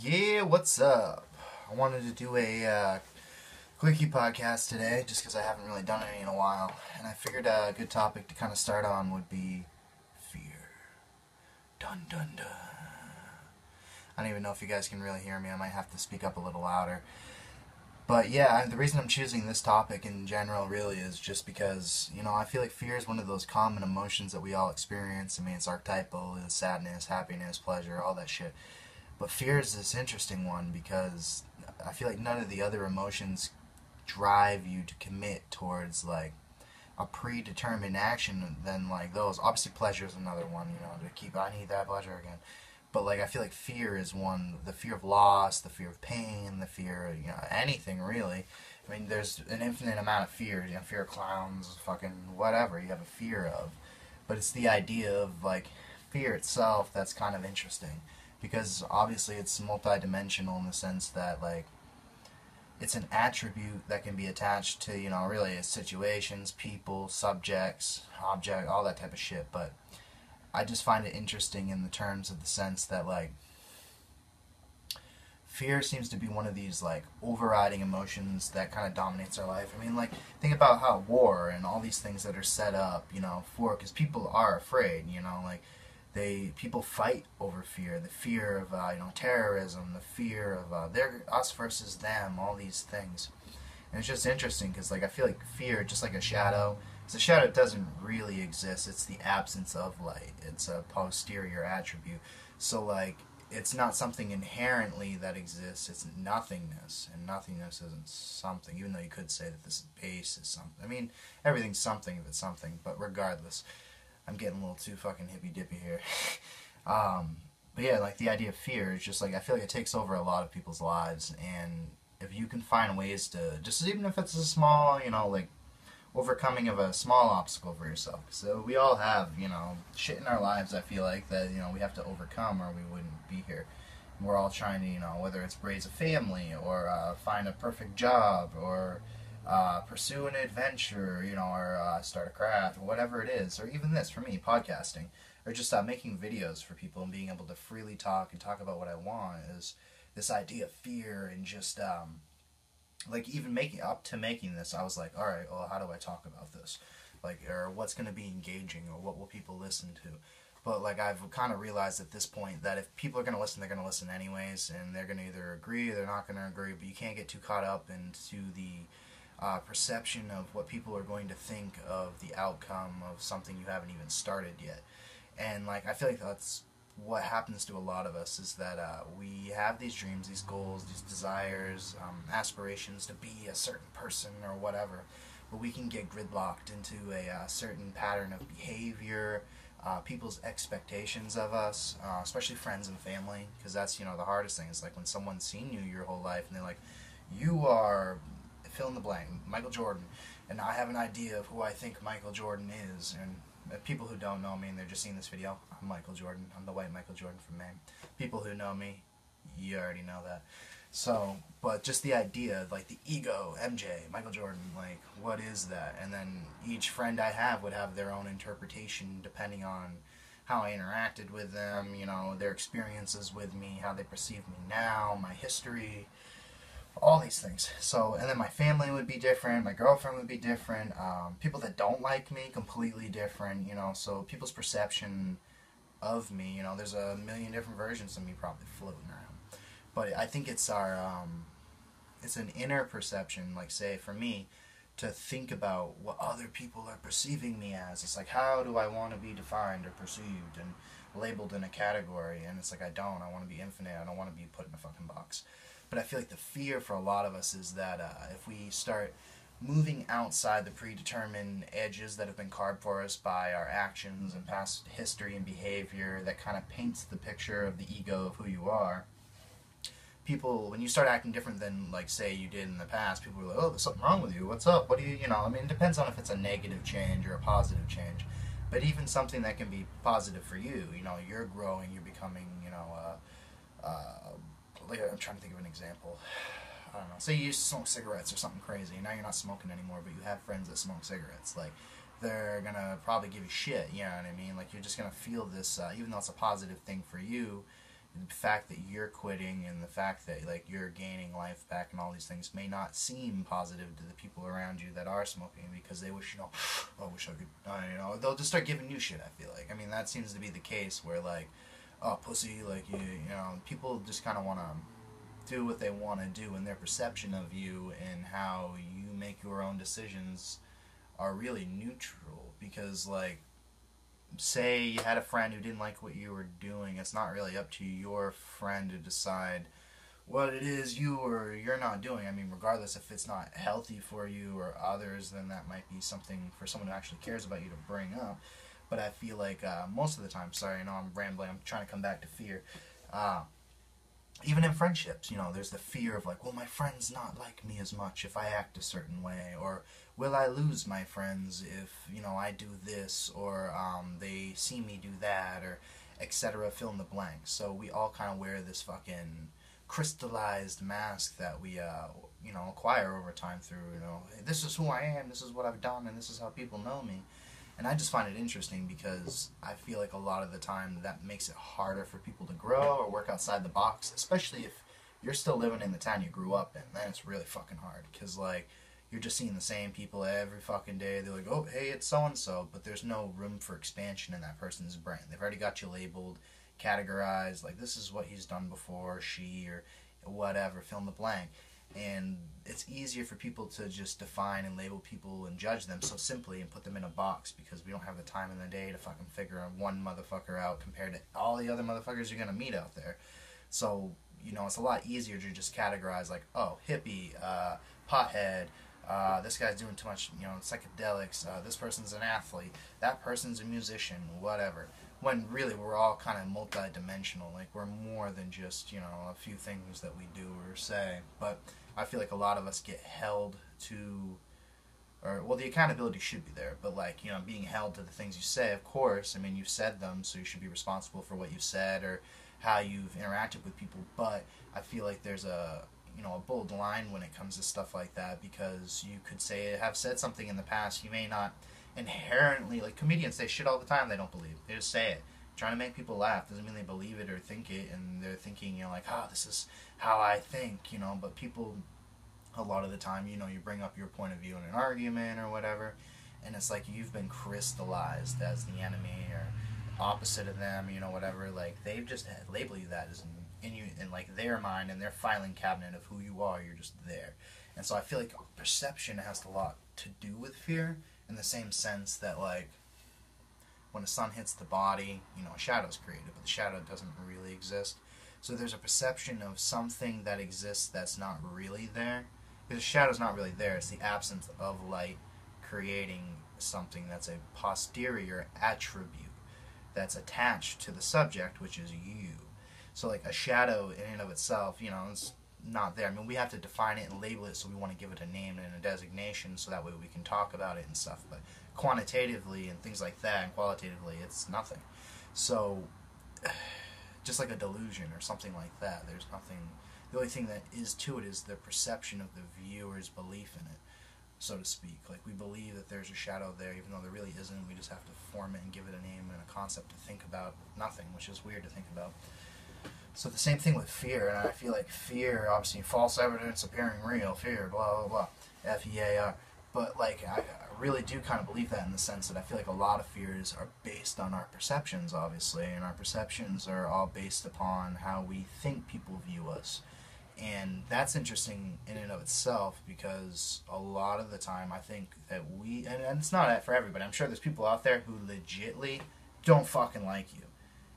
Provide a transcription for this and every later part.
Yeah, what's up? I wanted to do a uh, quickie podcast today just because I haven't really done any in a while. And I figured a good topic to kind of start on would be fear. Dun dun dun. I don't even know if you guys can really hear me. I might have to speak up a little louder. But yeah, the reason I'm choosing this topic in general really is just because, you know, I feel like fear is one of those common emotions that we all experience. I mean, it's archetypal, it's sadness, happiness, pleasure, all that shit. But fear is this interesting one because I feel like none of the other emotions drive you to commit towards like a predetermined action than like those. Obviously, pleasure is another one. You know, to keep I need that pleasure again. But like I feel like fear is one. The fear of loss, the fear of pain, the fear, you know, anything really. I mean, there's an infinite amount of fear. You know, fear of clowns, fucking whatever you have a fear of. But it's the idea of like fear itself that's kind of interesting because obviously it's multidimensional in the sense that like it's an attribute that can be attached to you know really situations, people, subjects, object, all that type of shit. But I just find it interesting in the terms of the sense that like fear seems to be one of these like overriding emotions that kind of dominates our life. I mean, like think about how war and all these things that are set up, you know, for because people are afraid, you know, like they people fight over fear the fear of uh, you know terrorism the fear of uh, their us versus them all these things. And it's just interesting because like i feel like fear just like a shadow, it's a shadow that doesn't really exist it's the absence of light it's a posterior attribute. So like it's not something inherently that exists it's nothingness and nothingness isn't something even though you could say that this base is something i mean everything's something if it's something but regardless I'm getting a little too fucking hippy dippy here. um, but yeah, like the idea of fear is just like I feel like it takes over a lot of people's lives, and if you can find ways to just even if it's a small, you know, like overcoming of a small obstacle for yourself. So we all have, you know, shit in our lives. I feel like that you know we have to overcome, or we wouldn't be here. we're all trying to, you know, whether it's raise a family or uh, find a perfect job or uh, pursue an adventure, you know, or uh, start a craft, or whatever it is, or even this for me, podcasting, or just uh, making videos for people and being able to freely talk and talk about what I want is this idea of fear and just um, like even making up to making this, I was like, all right, well, how do I talk about this? Like, or what's going to be engaging, or what will people listen to? But like I've kind of realized at this point that if people are going to listen, they're going to listen anyways, and they're going to either agree or they're not going to agree. But you can't get too caught up into the uh, perception of what people are going to think of the outcome of something you haven't even started yet. And like I feel like that's what happens to a lot of us is that uh, we have these dreams, these goals, these desires, um, aspirations to be a certain person or whatever, but we can get gridlocked into a uh, certain pattern of behavior, uh, people's expectations of us, uh, especially friends and family, because that's you know the hardest thing. Is like when someone's seen you your whole life and they're like, you are fill in the blank, Michael Jordan, and I have an idea of who I think Michael Jordan is. And uh, people who don't know me and they're just seeing this video, I'm Michael Jordan. I'm the white Michael Jordan from Maine. People who know me, you already know that. So, but just the idea, like the ego, MJ, Michael Jordan, like what is that? And then each friend I have would have their own interpretation depending on how I interacted with them, you know, their experiences with me, how they perceive me now, my history, all these things. So, and then my family would be different, my girlfriend would be different, um, people that don't like me, completely different, you know, so people's perception of me, you know, there's a million different versions of me probably floating around. But I think it's our, um, it's an inner perception, like say for me, to think about what other people are perceiving me as. It's like, how do I want to be defined or perceived and labeled in a category? And it's like, I don't. I want to be infinite. I don't want to be put in a fucking box. But I feel like the fear for a lot of us is that uh, if we start moving outside the predetermined edges that have been carved for us by our actions and past history and behavior that kind of paints the picture of the ego of who you are people when you start acting different than like say you did in the past people are like oh there's something wrong with you. What's up? What do you you know i mean it depends on if it's a negative change or a positive change. But even something that can be positive for you you know you're growing you're becoming you know uh, uh, like I'm trying to think of an example. I don't know. Say you used to smoke cigarettes or something crazy. Now you're not smoking anymore, but you have friends that smoke cigarettes. Like they're gonna probably give you shit. You know what I mean? Like you're just gonna feel this, uh, even though it's a positive thing for you. the fact that you're quitting and the fact that like you're gaining life back and all these things may not seem positive to the people around you that are smoking because they wish you know oh, I wish I could uh, you know they'll just start giving you shit I feel like I mean that seems to be the case where like oh pussy like you you know people just kind of want to do what they want to do and their perception of you and how you make your own decisions are really neutral because like say you had a friend who didn't like what you were doing, it's not really up to your friend to decide what it is you or you're not doing. I mean, regardless if it's not healthy for you or others, then that might be something for someone who actually cares about you to bring up. But I feel like uh, most of the time, sorry, I know I'm rambling, I'm trying to come back to fear. Uh, even in friendships, you know, there's the fear of like, will my friend's not like me as much if I act a certain way, or will I lose my friends if you know I do this, or um, they see me do that, or etc. Fill in the blanks. So we all kind of wear this fucking crystallized mask that we uh, you know acquire over time through you know this is who I am, this is what I've done, and this is how people know me. And I just find it interesting because I feel like a lot of the time that makes it harder for people to grow or work outside the box, especially if you're still living in the town you grew up in. Then it's really fucking hard because like you're just seeing the same people every fucking day. They're like, oh, hey, it's so and so, but there's no room for expansion in that person's brain. They've already got you labeled, categorized, like this is what he's done before, she or whatever, fill in the blank and it's easier for people to just define and label people and judge them so simply and put them in a box because we don't have the time in the day to fucking figure one motherfucker out compared to all the other motherfuckers you're gonna meet out there. So you know it's a lot easier to just categorize like oh hippie, uh, pothead. Uh, this guy's doing too much, you know, psychedelics. Uh, this person's an athlete. That person's a musician. Whatever when really we're all kind of multi-dimensional like we're more than just you know a few things that we do or say. But i feel like a lot of us get held to or well the accountability should be there but like you know being held to the things you say of course i mean you've said them so you should be responsible for what you've said or how you've interacted with people. But i feel like there's a you know a bold line when it comes to stuff like that because you could say have said something in the past you may not inherently like comedians say shit all the time they don't believe. They just say it. Trying to make people laugh doesn't mean they believe it or think it, and they're thinking, you know, like, oh, this is how I think, you know. But people, a lot of the time, you know, you bring up your point of view in an argument or whatever, and it's like you've been crystallized as the enemy or opposite of them, you know, whatever. Like they've just labeled you that as in, in you in like their mind and their filing cabinet of who you are. You're just there, and so I feel like perception has a lot to do with fear in the same sense that like when the sun hits the body, you know, a shadow is created, but the shadow doesn't really exist. So there's a perception of something that exists that's not really there. Because the shadow's not really there, it's the absence of light creating something that's a posterior attribute that's attached to the subject, which is you. So like a shadow in and of itself, you know, it's not there. I mean, we have to define it and label it, so we want to give it a name and a designation, so that way we can talk about it and stuff. But quantitatively and things like that, and qualitatively, it's nothing. So, just like a delusion or something like that, there's nothing. The only thing that is to it is the perception of the viewer's belief in it, so to speak. Like we believe that there's a shadow there, even though there really isn't. We just have to form it and give it a name and a concept to think about nothing, which is weird to think about. So the same thing with fear, and I feel like fear, obviously, false evidence appearing real, fear, blah blah blah, F E A R. But like, I, really do kind of believe that in the sense that I feel like a lot of fears are based on our perceptions, obviously, and our perceptions are all based upon how we think people view us. And that's interesting in and of itself because a lot of the time I think that we, and, and it's not for everybody, I'm sure there's people out there who legitly don't fucking like you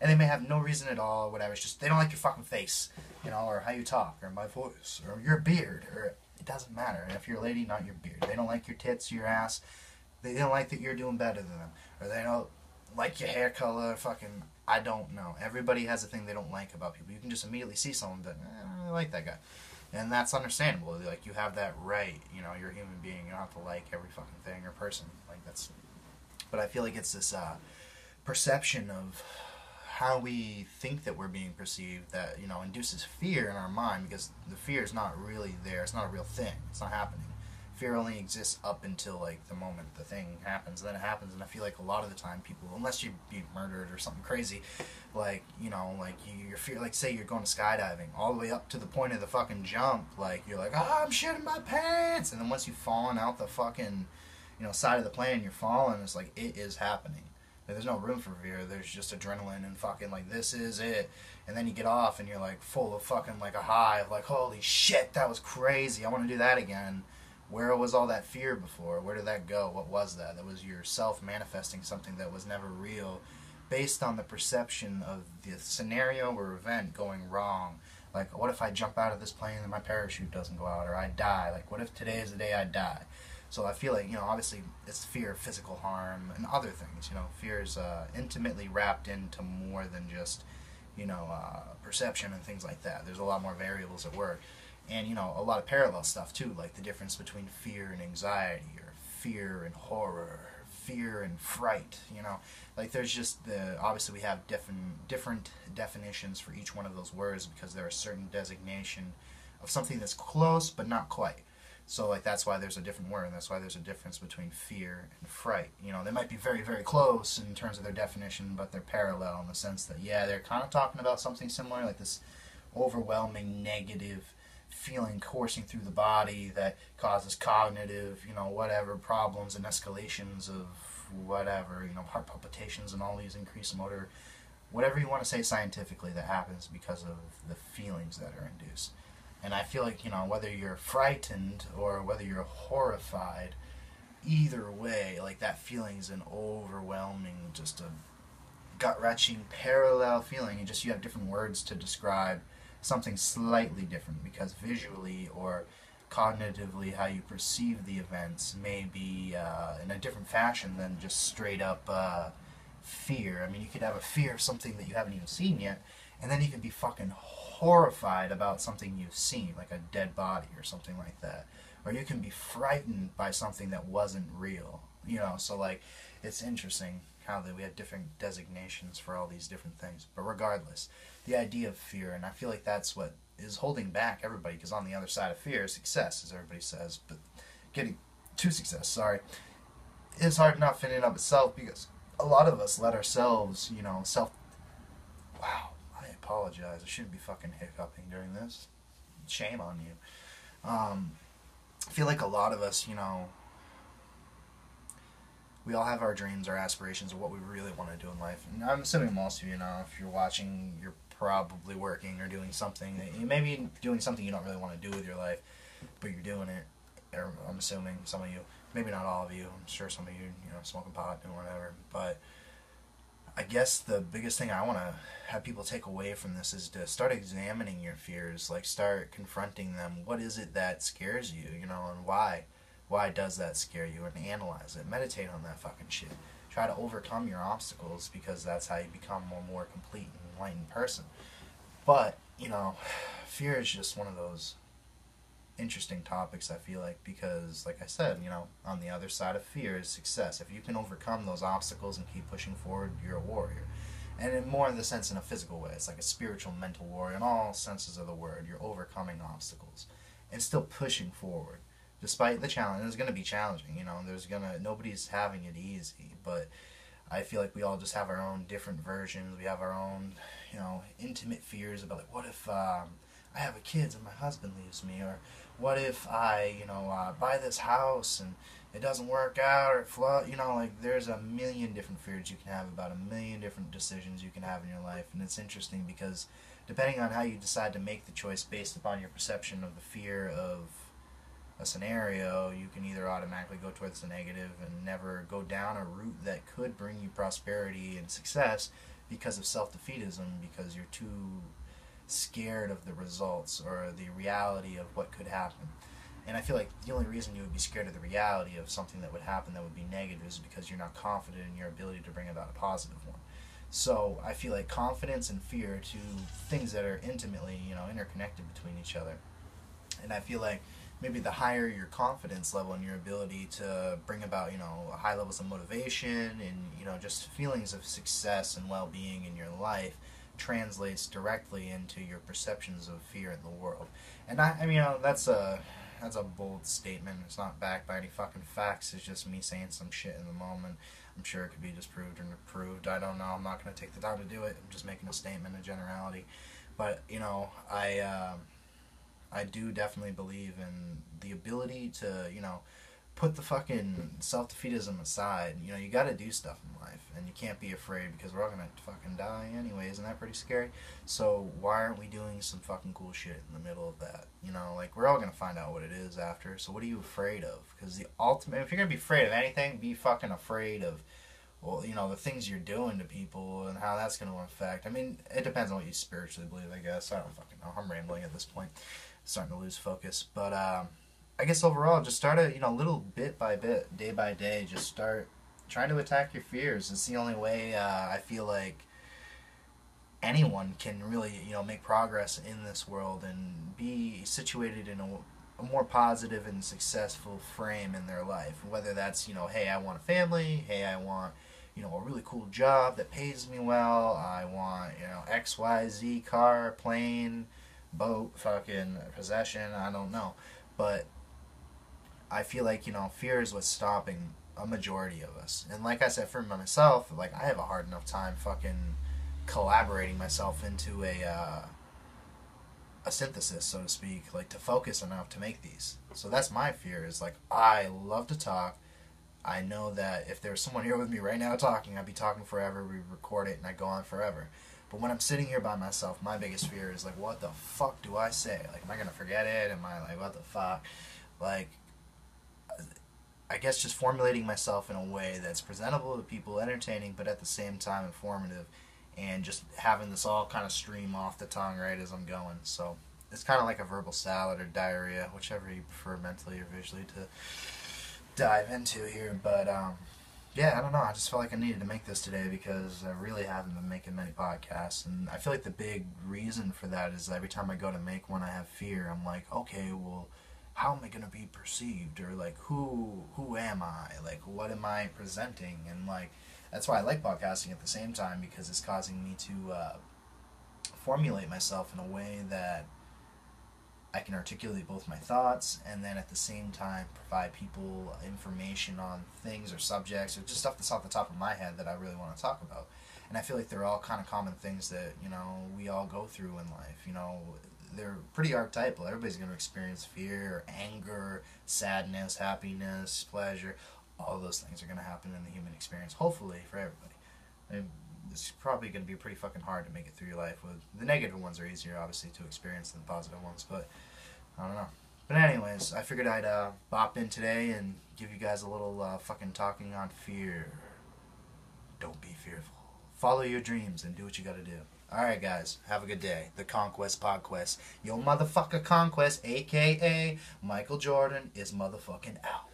and they may have no reason at all, or whatever. It's just they don't like your fucking face, you know, or how you talk, or my voice, or your beard, or it doesn't matter. If you're a lady, not your beard. They don't like your tits, your ass. They don't like that you're doing better than them, or they don't like your hair color. Fucking, I don't know. Everybody has a thing they don't like about people. You can just immediately see someone that eh, I like that guy, and that's understandable. Like you have that right. You know, you're a human being. You don't have to like every fucking thing or person. Like that's. But I feel like it's this uh, perception of how we think that we're being perceived that you know induces fear in our mind because the fear is not really there. It's not a real thing. It's not happening. Fear only exists up until like the moment the thing happens. Then it happens and i feel like a lot of the time people unless you be murdered or something crazy like you know like you, you're fear like say you're going skydiving all the way up to the point of the fucking jump like you're like oh i'm shitting my pants. And then once you've fallen out the fucking you know side of the plane you're falling it's like it is happening like, there's no room for fear. There's just adrenaline and fucking like this is it. And then you get off and you're like full of fucking like a high of like holy shit that was crazy. I want to do that again. Where was all that fear before? Where did that go? What was that? That was yourself manifesting something that was never real based on the perception of the scenario or event going wrong. Like what if i jump out of this plane and my parachute doesn't go out or i die? Like what if today is the day i die so i feel like you know obviously it's fear of physical harm and other things you know fear is uh, intimately wrapped into more than just you know, uh, perception and things like that. There's a lot more variables at work. And, you know, a lot of parallel stuff too, like the difference between fear and anxiety, or fear and horror, fear and fright, you know. Like there's just the, obviously we have different, different definitions for each one of those words because they're a certain designation of something that's close but not quite. So like that's why there's a different word, and that's why there's a difference between fear and fright. You know, they might be very very close in terms of their definition, but they're parallel in the sense that yeah, they're kind of talking about something similar, like this overwhelming negative feeling coursing through the body that causes cognitive, you know, whatever problems and escalations of whatever, you know, heart palpitations and all these increased motor, whatever you want to say scientifically that happens because of the feelings that are induced. And I feel like, you know, whether you're frightened or whether you're horrified, either way, like that feeling is an overwhelming, just a gut wrenching, parallel feeling. And just you have different words to describe something slightly different because visually or cognitively how you perceive the events may be uh, in a different fashion than just straight up uh, fear. I mean, you could have a fear of something that you haven't even seen yet, and then you can be fucking horrified about something you've seen, like a dead body or something like that. Or you can be frightened by something that wasn't real. You know, so like it's interesting how that we have different designations for all these different things. But regardless, the idea of fear, and I feel like that's what is holding back everybody, because on the other side of fear is success, as everybody says. But getting to success, sorry, is hard enough in and of itself because a lot of us let ourselves, you know, self. Wow apologize. I shouldn't be fucking hiccuping during this. Shame on you. Um, I feel like a lot of us, you know, we all have our dreams, our aspirations of what we really want to do in life. And I'm assuming most of you know, if you're watching, you're probably working or doing something maybe doing something you don't really want to do with your life, but you're doing it. I'm assuming some of you, maybe not all of you. I'm sure some of you, you know, smoking pot and whatever, but I guess the biggest thing I want to have people take away from this is to start examining your fears, like start confronting them. What is it that scares you, you know, and why? Why does that scare you? And analyze it. Meditate on that fucking shit. Try to overcome your obstacles because that's how you become a more complete and enlightened person. But, you know, fear is just one of those interesting topics, I feel like, because, like I said, you know, on the other side of fear is success. If you can overcome those obstacles and keep pushing forward, you're a warrior. And in more in the sense in a physical way, it's like a spiritual, mental warrior in all senses of the word. You're overcoming obstacles and still pushing forward. Despite the challenge, it's going to be challenging, you know, there's going to, nobody's having it easy, but I feel like we all just have our own different versions. We have our own, you know, intimate fears about like, what if um, I have a kid and my husband leaves me, or what if I, you know, uh, buy this house and it doesn't work out or it flood, you know, like there's a million different fears you can have about a million different decisions you can have in your life. And it's interesting because depending on how you decide to make the choice based upon your perception of the fear of a scenario, you can either automatically go towards the negative and never go down a route that could bring you prosperity and success because of self defeatism, because you're too scared of the results or the reality of what could happen. And I feel like the only reason you would be scared of the reality of something that would happen that would be negative is because you're not confident in your ability to bring about a positive one. So I feel like confidence and fear two things that are intimately, you know, interconnected between each other. And I feel like maybe the higher your confidence level and your ability to bring about, you know, high levels of motivation and, you know, just feelings of success and well-being in your life, translates directly into your perceptions of fear in the world. And I, I mean, you know, that's a that's a bold statement. It's not backed by any fucking facts. It's just me saying some shit in the moment. I'm sure it could be disproved or approved. I don't know. I'm not going to take the time to do it. I'm just making a statement, a generality. But you know, I uh, I do definitely believe in the ability to you know put the fucking self defeatism aside. You know, you got to do stuff in life, and you can't be afraid because we're all gonna fucking die anyway. Isn't that pretty scary? So why aren't we doing some fucking cool shit in the middle of that? You know, like we're all gonna find out what it is after. So what are you afraid of? Because the ultimate, if you're gonna be afraid of anything, be fucking afraid of. Well, you know the things you're doing to people and how that's going to affect. I mean, it depends on what you spiritually believe. I guess I don't fucking know. I'm rambling at this point, starting to lose focus. But um, I guess overall, just start a you know little bit by bit, day by day. Just start trying to attack your fears. It's the only way uh, I feel like anyone can really you know make progress in this world and be situated in a, a more positive and successful frame in their life. Whether that's you know, hey, I want a family. Hey, I want you know a really cool job that pays me well. I want you know X Y Z car, plane, boat, fucking possession. I don't know, but I feel like you know fear is what's stopping a majority of us. And like I said, for myself, like I have a hard enough time fucking collaborating myself into a uh, a synthesis, so to speak, like to focus enough to make these. So that's my fear. Is like I love to talk. I know that if there's someone here with me right now talking, I'd be talking forever. We record it and I go on forever. But when I'm sitting here by myself, my biggest fear is like, what the fuck do I say? Like, am I gonna forget it? Am I like, what the fuck? Like, I guess just formulating myself in a way that's presentable to people, entertaining, but at the same time informative, and just having this all kind of stream off the tongue right as I'm going. So it's kind of like a verbal salad or diarrhea, whichever you prefer mentally or visually to dive into here. But um, yeah, I don't know. I just felt like I needed to make this today because I really haven't been making many podcasts, and I feel like the big reason for that is every time I go to make one, I have fear. I'm like, okay, well how am I to be perceived or like who who am I like what am I presenting and like that's why I like podcasting at the same time because it's causing me to uh, formulate myself in a way that I can articulate both my thoughts and then at the same time provide people information on things or subjects or just stuff that's off the top of my head that I really want to talk about. And I feel like they're all kind of common things that, you know, we all go through in life. You know, they're pretty archetypal. Everybody's going to experience fear, anger, sadness, happiness, pleasure. All those things are going to happen in the human experience. Hopefully for everybody. And it's probably going to be pretty fucking hard to make it through your life. With the negative ones are easier, obviously, to experience than the positive ones. But I don't know. But anyways, I figured I'd uh, bop in today and give you guys a little uh, fucking talking on fear. Don't be fearful. Follow your dreams and do what you got to do. Alright, guys, have a good day. The Conquest Podquest. Yo, motherfucker Conquest, aka Michael Jordan, is motherfucking out.